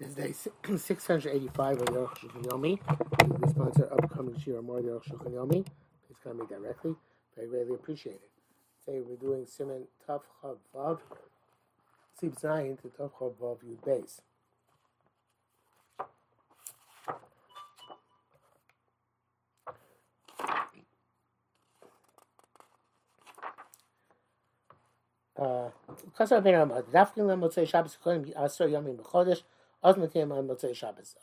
This is day 685 of Yoch Shulchan Yomi. Sponsor upcoming Shir Amor Yoch Shulchan Yomi. Please come me directly. Very greatly appreciated. Today we're doing Simon Tav Chav Vav. Sleep Zion to Tav Chav Vav Yud Beis. Kasar ben Ramad. Dafkin lemotzei Shabbos kodim asar yomim b'chodesh. Shabbos.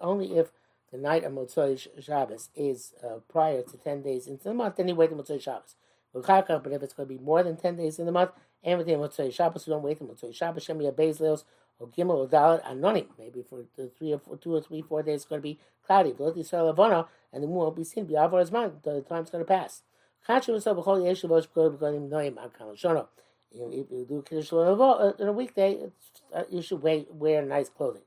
Only if the night of Motzei Shabbos is uh, prior to 10 days into the month, then you wait till Motzei Shabbos. But if it's going to be more than 10 days in the month, and within Motzei Shabbos, you don't wait till Motzei Shabbos. Shem Yabez or Gimel, or Dalit, Anonim. Maybe for the three or four, two or three, four days, it's going to be cloudy. But Yisrael Avono, and the moon won't be seen. B'Avar Zman, the time's going to pass. If you do Kiddush in a weekday, uh, you should wear nice clothing.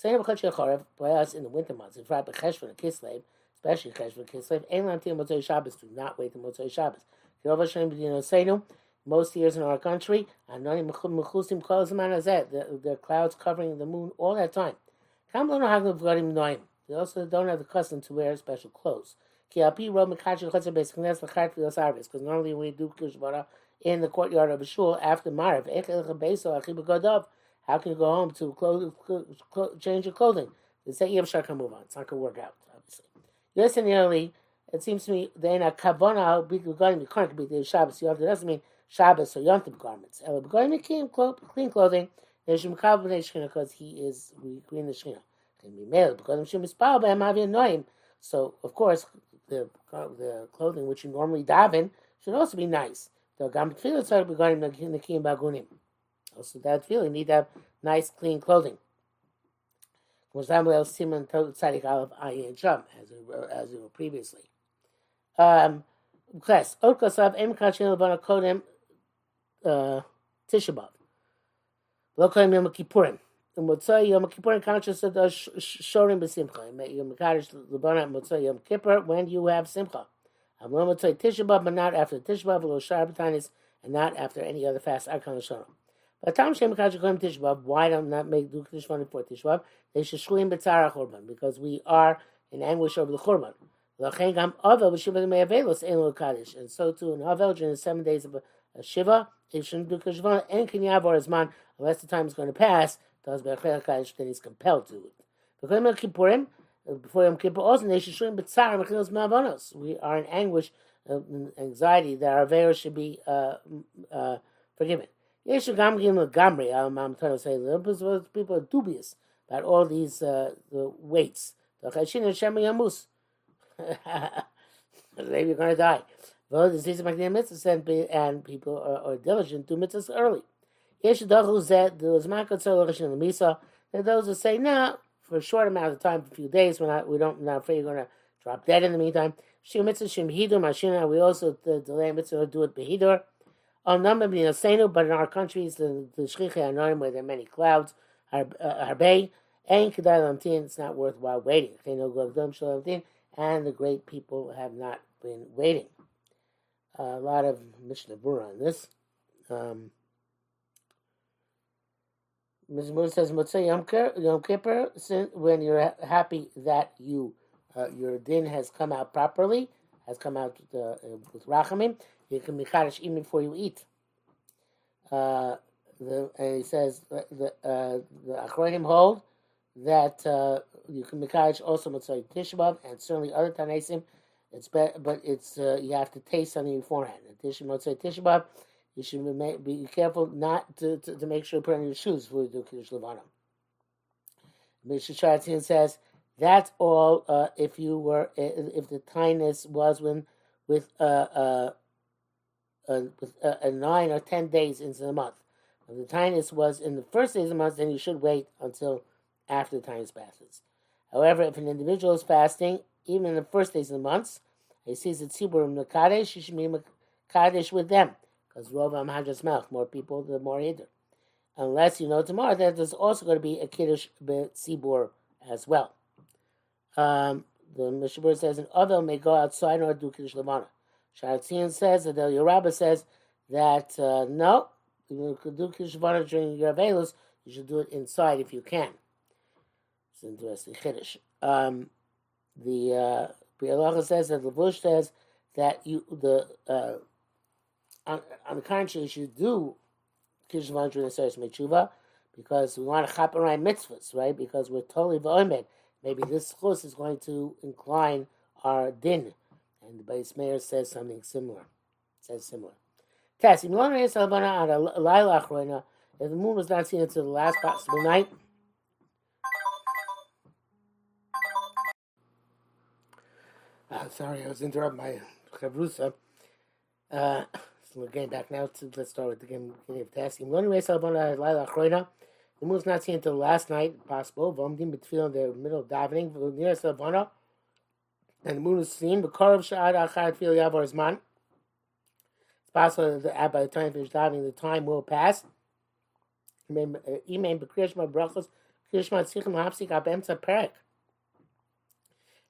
Same Chodesh by us in the winter months. In fact, Cheshvan and Kislev, especially Cheshvan and Kislev, Ein Lantim Motzei Shabbos. Do not wait till Motzei Shabbos. Most years in our country, the, the clouds covering the moon all that time. They also don't have the custom to wear special clothes. Because normally we do Kishbara in the courtyard of a shul after Marav. How can you go home to clothes, change your clothing? They say Yevshar can move on. It's not going to work out, obviously. Yes, and nearly, it seems to me, then a kavana regarding the current be the Shabbos. Yom doesn't mean Shabbos or Yom garments. El regarding the clean, clean clothing, there's Shemkav b'nei because he is green the Shechina. Can be male because Shem is Baal b'hem So of course the the clothing which you normally daven should also be nice. The gam tefillah regarding the nikim bagunim. Also, that feeling need to have nice, clean clothing. As we as we were previously. Um, class. Otkasav em kachin levana kodem tishabav. Lo yom kippurim. Motzai Yom Kippurim conscious of the shorim b'simcha. Yom Kaddish Lebana Motzai Yom Kippur when you have simcha. Amlo Motzai Tisha but not after Tisha B'av, Lo Shar and not after any other fast. Arkan Shalom. But Tam Shem Kachikolim Tishbav, why don't not make do Tishvan for Tishbav? They should shlim betzara churban because we are in anguish over the churban. L'chein gam avel b'shiva me'avelos ein lo kaddish, and so too in avel during the seven days of a shiva, they shouldn't do kishvan and kinyav as man unless the time is going to pass. Does be'achel kaddish then he's compelled to it. Before Yom Kippurim, before Yom Kippur, also they should shlim betzara mechilos me'avonos. We are in anguish, uh, anxiety that our avera should be uh, uh, forgiven. Yeshu Gamgim Gamri, I'm trying to say, people are dubious about all these uh, the weights. The. Maybe you're going to die. Well, the season of mitzvahs and people are, are diligent do mitzvahs early. Yeshu Dachu Zed, there was Makot Rishon and Misa. There those who say, no, for a short amount of time, a few days, we're not, we don't, we're not afraid you're going to drop dead in the meantime. Shem mitzvah Shem Hidur Mashina, we also delay mitzvah do it Behidur. On number but in our countries, the the Shchiche Anoim, where there are many clouds, Harbe, and Kedai it's not worthwhile waiting. And the great people have not been waiting. a lot of Mishnah Berurah on this. Um, Ms. Moore says, Motzei Yom Kippur, when you're happy that you uh, your din has come out properly, has come out uh, with rachamim, you can be chadish even before you eat. Uh, the, and he says the uh, the Achronim hold that uh, you can be chadish also mitzvah tishbav and certainly other tanesim. It's be, but it's uh, you have to taste something beforehand. Tishbav mitzvah tishbav. You should be, be careful not to, to, to, make sure you put on your shoes before you do kiddush levana. Mishnah says that's all uh, if you were if the kindness was when with uh, uh, uh, with, uh, uh, nine or ten days into the month. If the tinus was in the first days of the month, then you should wait until after the tinus passes. However, if an individual is fasting, even in the first days of the months, he sees the tzibur mekadesh, he should be mekadesh with them, because rova amhajas melch, more people, the more either. Unless you know tomorrow that there's also going to be a kiddush tzibur as well. Um, the Mishabur says an other may go outside or do kiddush levana. Sharatzian says that the Yerabba says that uh, no, you could do kishvana during your. You should do it inside if you can. It's interesting. Chiddush. Um, the uh, says that the Bush says that you the uh, on, on the contrary you should do Kiddush Vanchu and Seres Mechuva because we want to chop around mitzvahs, right? Because we're totally v'omed. Maybe this chus is going to incline our din, and the base mayor says something similar. Says similar. If the moon was not seen until the last possible night. Uh, sorry, I was interrupted by Chavrusa. Uh, so we're getting back now to let's start with the game of testing. The moon was not seen until last night, possible. Vomdim between the middle of davening. And the moon is seen. B'karav sha'ad achar tefillah yavar zman. It's possible that by the time you finish davening, the time will pass. Imam b'kriyashma brachos kriyashma tzichem hafsik ab emtza perek.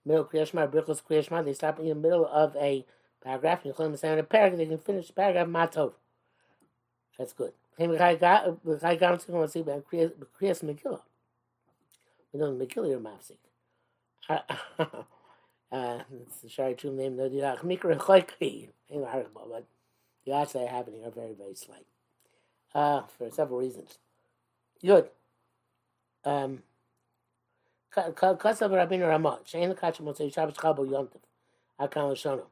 Middle kriyashma brachos kriyashma. They stop in the middle of a paragraph. You call them a paragraph. They can finish the paragraph matov. That's good. We know the Megillah you're mafsik. Uh, it's the Shari true name, no dirach mikra choykri. But the odds that are happening are very, very slight. Uh, for several reasons. Good. Um, Kasav Rabbeinu Ramah, Shein Kach Motzei Shabbos Chabo Yontif, Akan Shono.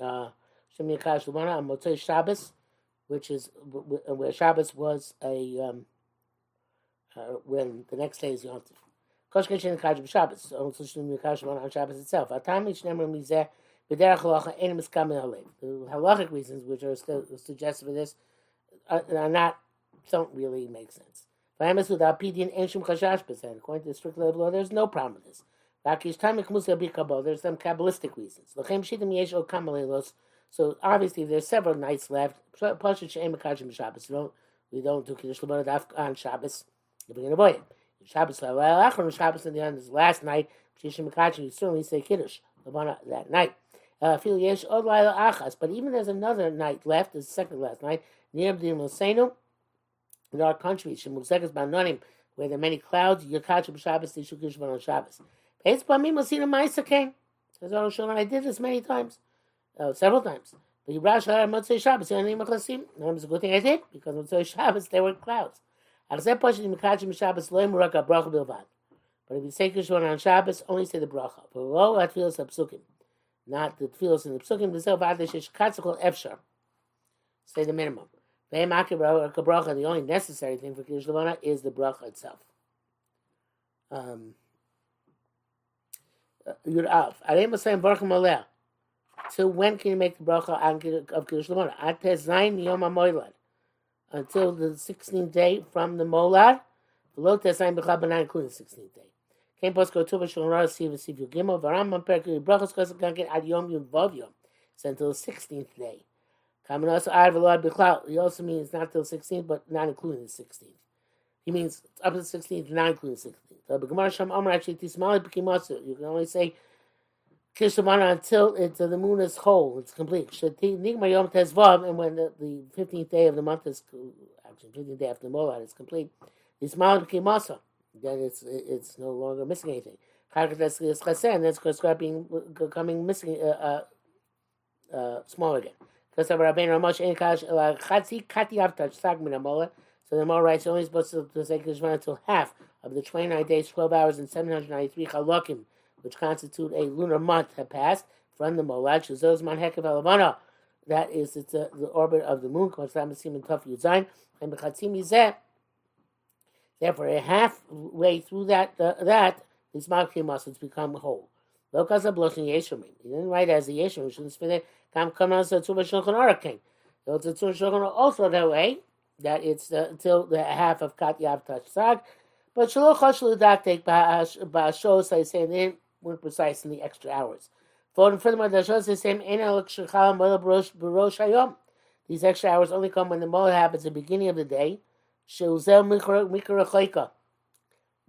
Uh, Shem Yikash Lumana, Motzei Shabbos, which is where Shabbos was a, um, uh, when the next day is Yontif. Kosh Keshen Kaj Shabbos, Yikash on Shabbos itself. Halev. The halachic reasons which are suggested for this are, are not, don't really make sense. Vayamas without Pidin Ein Shum Chashash. According to the strict level law, there's no problem with this. Vakish Tamik Musa B'kabal, there's some Kabbalistic reasons. Shidim Yesh O Kamalelos, so obviously there's several nights left. Pasha She'em Kachim Shabbos. We don't, do Kiddush Labanad on Shabbos. If we can avoid it. Shabbos Achron Shabbos in the end is last night. Shishim Kachim, you certainly say Kiddush Labanad that night. Uh, but even there's another night left, the second last night, near the Mosenu, in our country, Shemuzekas Banonim, where there are many clouds, Yakachim Shabbos, Tishukish on Shabbos. It's by me, Mosina Maisa came. Says Arushon, I did this many times uh, several times. But you brush Shabbos, Machasim. And it's a good thing I did, because Motzei Shabbos, there were clouds. But if you say Kishwan on Shabbos, only say the bracha. But lo at filos psukim, not the filos in the psukim. The self adish katzakol efshar. Say the minimum. The only necessary thing for Kiddush Levana is the bracha itself. Um, Yud Av. Arei Masayim Baruch Maleh. So when can you make the bracha of Kiddush Lamona? At Tezayin Yom HaMoilad. until the 16th day from the molar. Lo tes ein bekha kun 16th day. Kein pos go tuba shon ras si si vi gemo varam man per ki brachos kas kan ken ad yom yom vav yom. Until 16th day. Kamen as ar velo ad bekha he also means not till 16th but not including the 16th he means up to the 16th not including the 16th so be Gemara sham amra actually, tis mal be you can only say Kishamana until it's the moon is whole, it's complete. Yom Tezvav, and when the, the 15th day of the month is, actually 15th day after the Molad is complete, it's Mal Masa. Then it's it's no longer missing anything. And that's because being becoming missing uh, uh, uh, small again. So the Mol writes only supposed to, to say Kishman until half of the 29 days, 12 hours, and 793 chalokim which constitute a lunar month, have passed from the Molad Shazozman Hekav Alavana. That is it's a, the orbit of the moon, and Bechatzim Therefore, a halfway through that, uh, that these Malkim muscles become whole. He didn't write as a Yeshomim, shouldn't spin it. Kam Kamas Tzuva Shulchan Aruch So it's a Tzuva Shulchan also that way, that it's uh, until the half of Kat Yav Touch Sag. But Shaloch Hoshlu Daktek Ba'ashos, I say, more precise in the extra hours. Furthermore, the is saying, These extra hours only come when the Mola happens at the beginning of the day,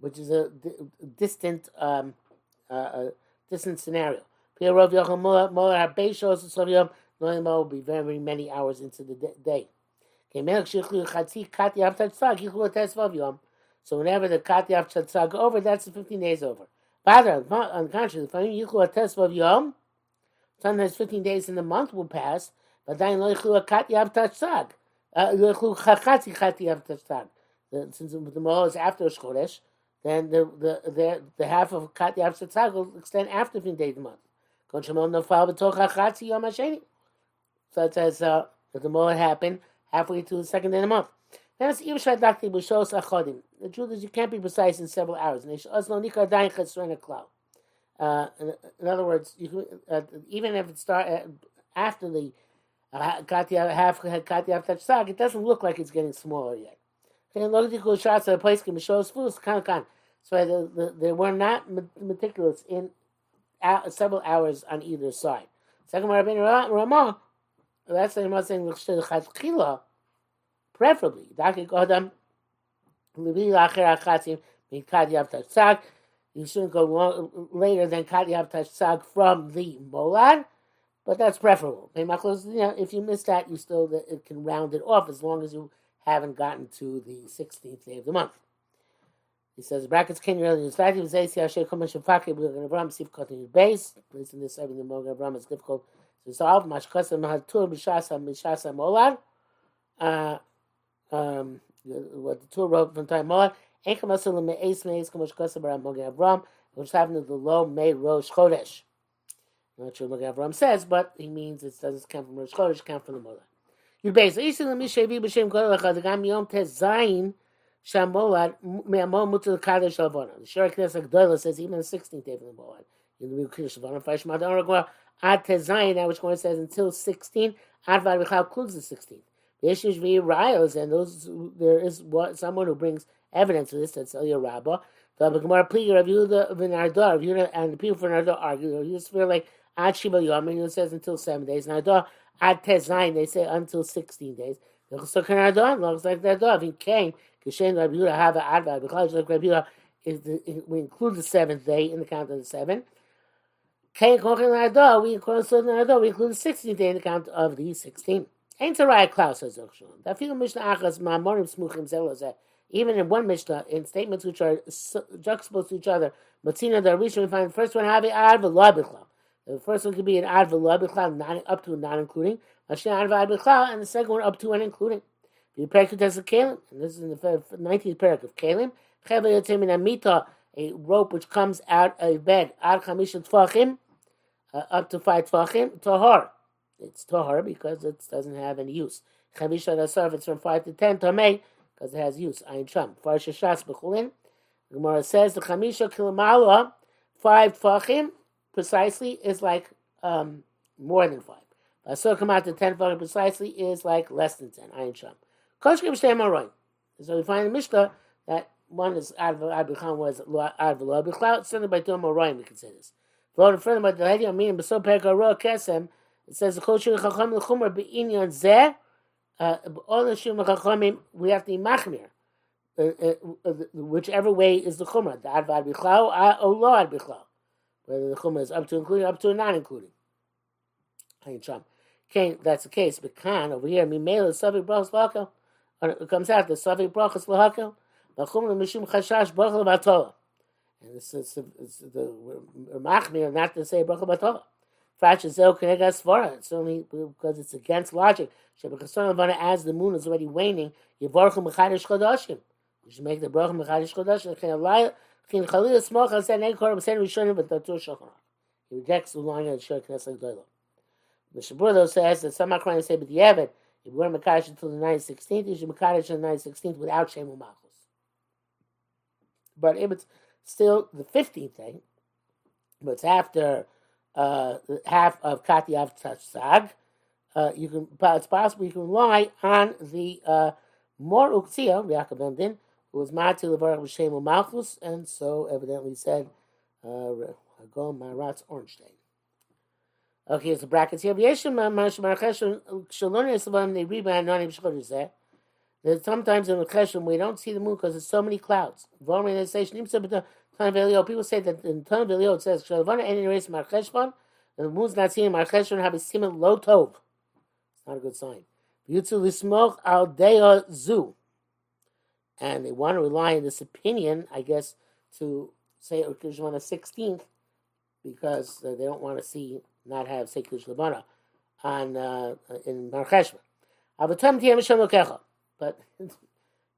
which is a distant, um, uh, distant scenario. will be very many hours into the day. So whenever the Katyav Chatzag over, that's the 15 days over. Father, on conscience, if I you a test of yom, sometimes 15 days in the month will pass, but then lo yichu akat yav tatsag. Uh, lo yichu chachat yichat yav tatsag. Since the mohel is after Shchodesh, then the, the, the, the half of kat yav tatsag will extend after 15 days in the month. Kon shemol nofal betoch hachatzi yom ha-sheni. So it says, uh, the mohel happened halfway through the second day of the month. The truth is, you can't be precise in several hours. Uh, in, in other words, you, uh, even if it start uh, after the uh, half Katya Tachsag, it doesn't look like it's getting smaller yet. So the, the, they were not meticulous in uh, several hours on either side. Second, Ramah, that's the Ramah saying preferably. You shouldn't go long, later than Kadyav Tashsag from the Molad, but that's preferable. If you miss that, you still it can round it off as long as you haven't gotten to the 16th day of the month. He says, brackets can you really use that? He says, Yashay Kumash Fakir, we're going to run, see if cutting base. Placing this every the Moga Ram is difficult to resolve. Mashkasa Mahatur Bishasa Mishasa Molad. Uh, um, what the Torah wrote from time on. Ain't kamasul me ace meis kamosh kosabar Mogen Avram, which happened to the low May Rosh Chodesh. Not sure what Avram says, but he means it doesn't come from Rosh Chodesh, comes from the mother. You basically isin le mishevi b'shem kol echad gam yom tes zayin shamolad me'amol mutu kadosh alvona. The Shara Knesset Gdola says even the 16th day of the molad. You know, Kiddush Alvona, Faish Madan Ragwa, ad tes zayin, that which one says until 16, ad vad includes the 16th. Yeshish v'yirayos, and those there is what someone who brings evidence for this. That's Eliyah Rabbah. The Gemara Pliger of Yehuda v'Nardar, of Yehuda, and the people for Nardar argue. You just feel like Ad Shiva Yom, and says until seven days. Nardar Ad Tezayin, they say until sixteen days. So can Nardar looks like Nardar. If he came, Kishen Rabbi Yehuda have an Advad because Rabbi Yehuda is we include the seventh day in the count of the seven. Kain include Nardar, we include the sixteenth day in the count of the sixteen. Ain't a right Klaus says Zokshon. That feel Mishnah Achas Ma'amorim Smuchim Zelozeh. Even in one Mishnah, in statements which are juxtaposed to each other, Matzina the Rishon we find the first one have ad v'lo The first one could be an ad v'lo not up to and not including. Mashna ad v'lo and the second one up to and including. The parak test of Kalim, and this is in the 19th parak of Kalim. Cheva yotzim in amita, a rope which comes out of bed, ad chamisha tfachim, uh, up to five tfachim, tahar it's tahar because it doesn't have any use. Chamisha dasar, it's from five to ten, tamei, because it has use. Ayin sham. Farsha shas b'chulin. Gemara says the chamisha kilamala, five tfachim, precisely, is like um, more than five. Basar come out to ten tfachim precisely is like less than ten. Ayin sham. Koshkim shtei maroin. So we find in Mishnah that one is ad v'cham was ad v'lo Certainly by two maroin we can say this. Furthermore, the lady I mean, beso perka roa kesem. It says the kosher chacham l'chumar be'inyan zeh. All the shum chachamim we have to be machmir. Uh, uh, uh, whichever way is the chumrah, the advad bichlau or lo ad bichlau, whether the chumrah is up to including, up to not including. Okay, that's the case. But Khan over here, mimela savik brachas lahakel, it comes out the savik brachas lahakel, the chumrah mishum chashash brachas batola, and this is the machmir not to say brachas batola. It's only because it's against logic. As the moon is already waning, you should make the bracha mechadish chodashim. He rejects the line of the Shur Knesset Gdolah. Mishabur though says that some Akrayim say, but the Evid, if were Makadosh until the 9th, 16th, you should Makadosh on the 9th, 16th without Shem Malchus. But if it's still the 15th day, but it's after uh, half of Katyav Tzag, uh, you can, it's possible you can rely on the uh, Mor Uktzia, Yaakov Emden, who was Mati Levarach B'Shem Malchus, and so evidently said, uh, Go Maratz Ornstein. Okay, here's the brackets here. Yeshim Marcheshim Shalon Yisrael they read by Anonim Shchodesh that sometimes in the Cheshim we don't see the moon because there's so many clouds. People say that in Tan Velio it says Shalvana any race Marcheshvan, and the moon's not seen in Marcheshvan have a siman low tov. It's not a good sign. Yutzu lismoch al dea zu. and they want to rely on this opinion, I guess, to say Kiddush Levana 16th because uh, they don't want to see not have say Kiddush Levana on uh, in Mar Cheshvan. But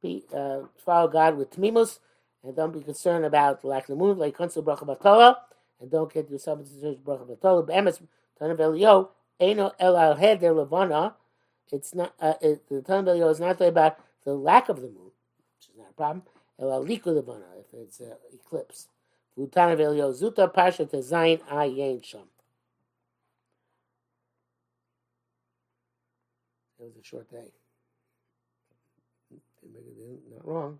be uh, follow God with tmimus and don't be concerned about lack of moon, like Kunzel Bracha Batola, and don't get yourself into the Bracha Tanav Elio Eino El Al Levana. It's not uh, it, the Tanav Elio is not about the lack of the moon, which is not a problem. El Al Liku Levana if it's uh, eclipse. Tanav Elio Zuta Pasha Tezayin. It was a short day. Not wrong.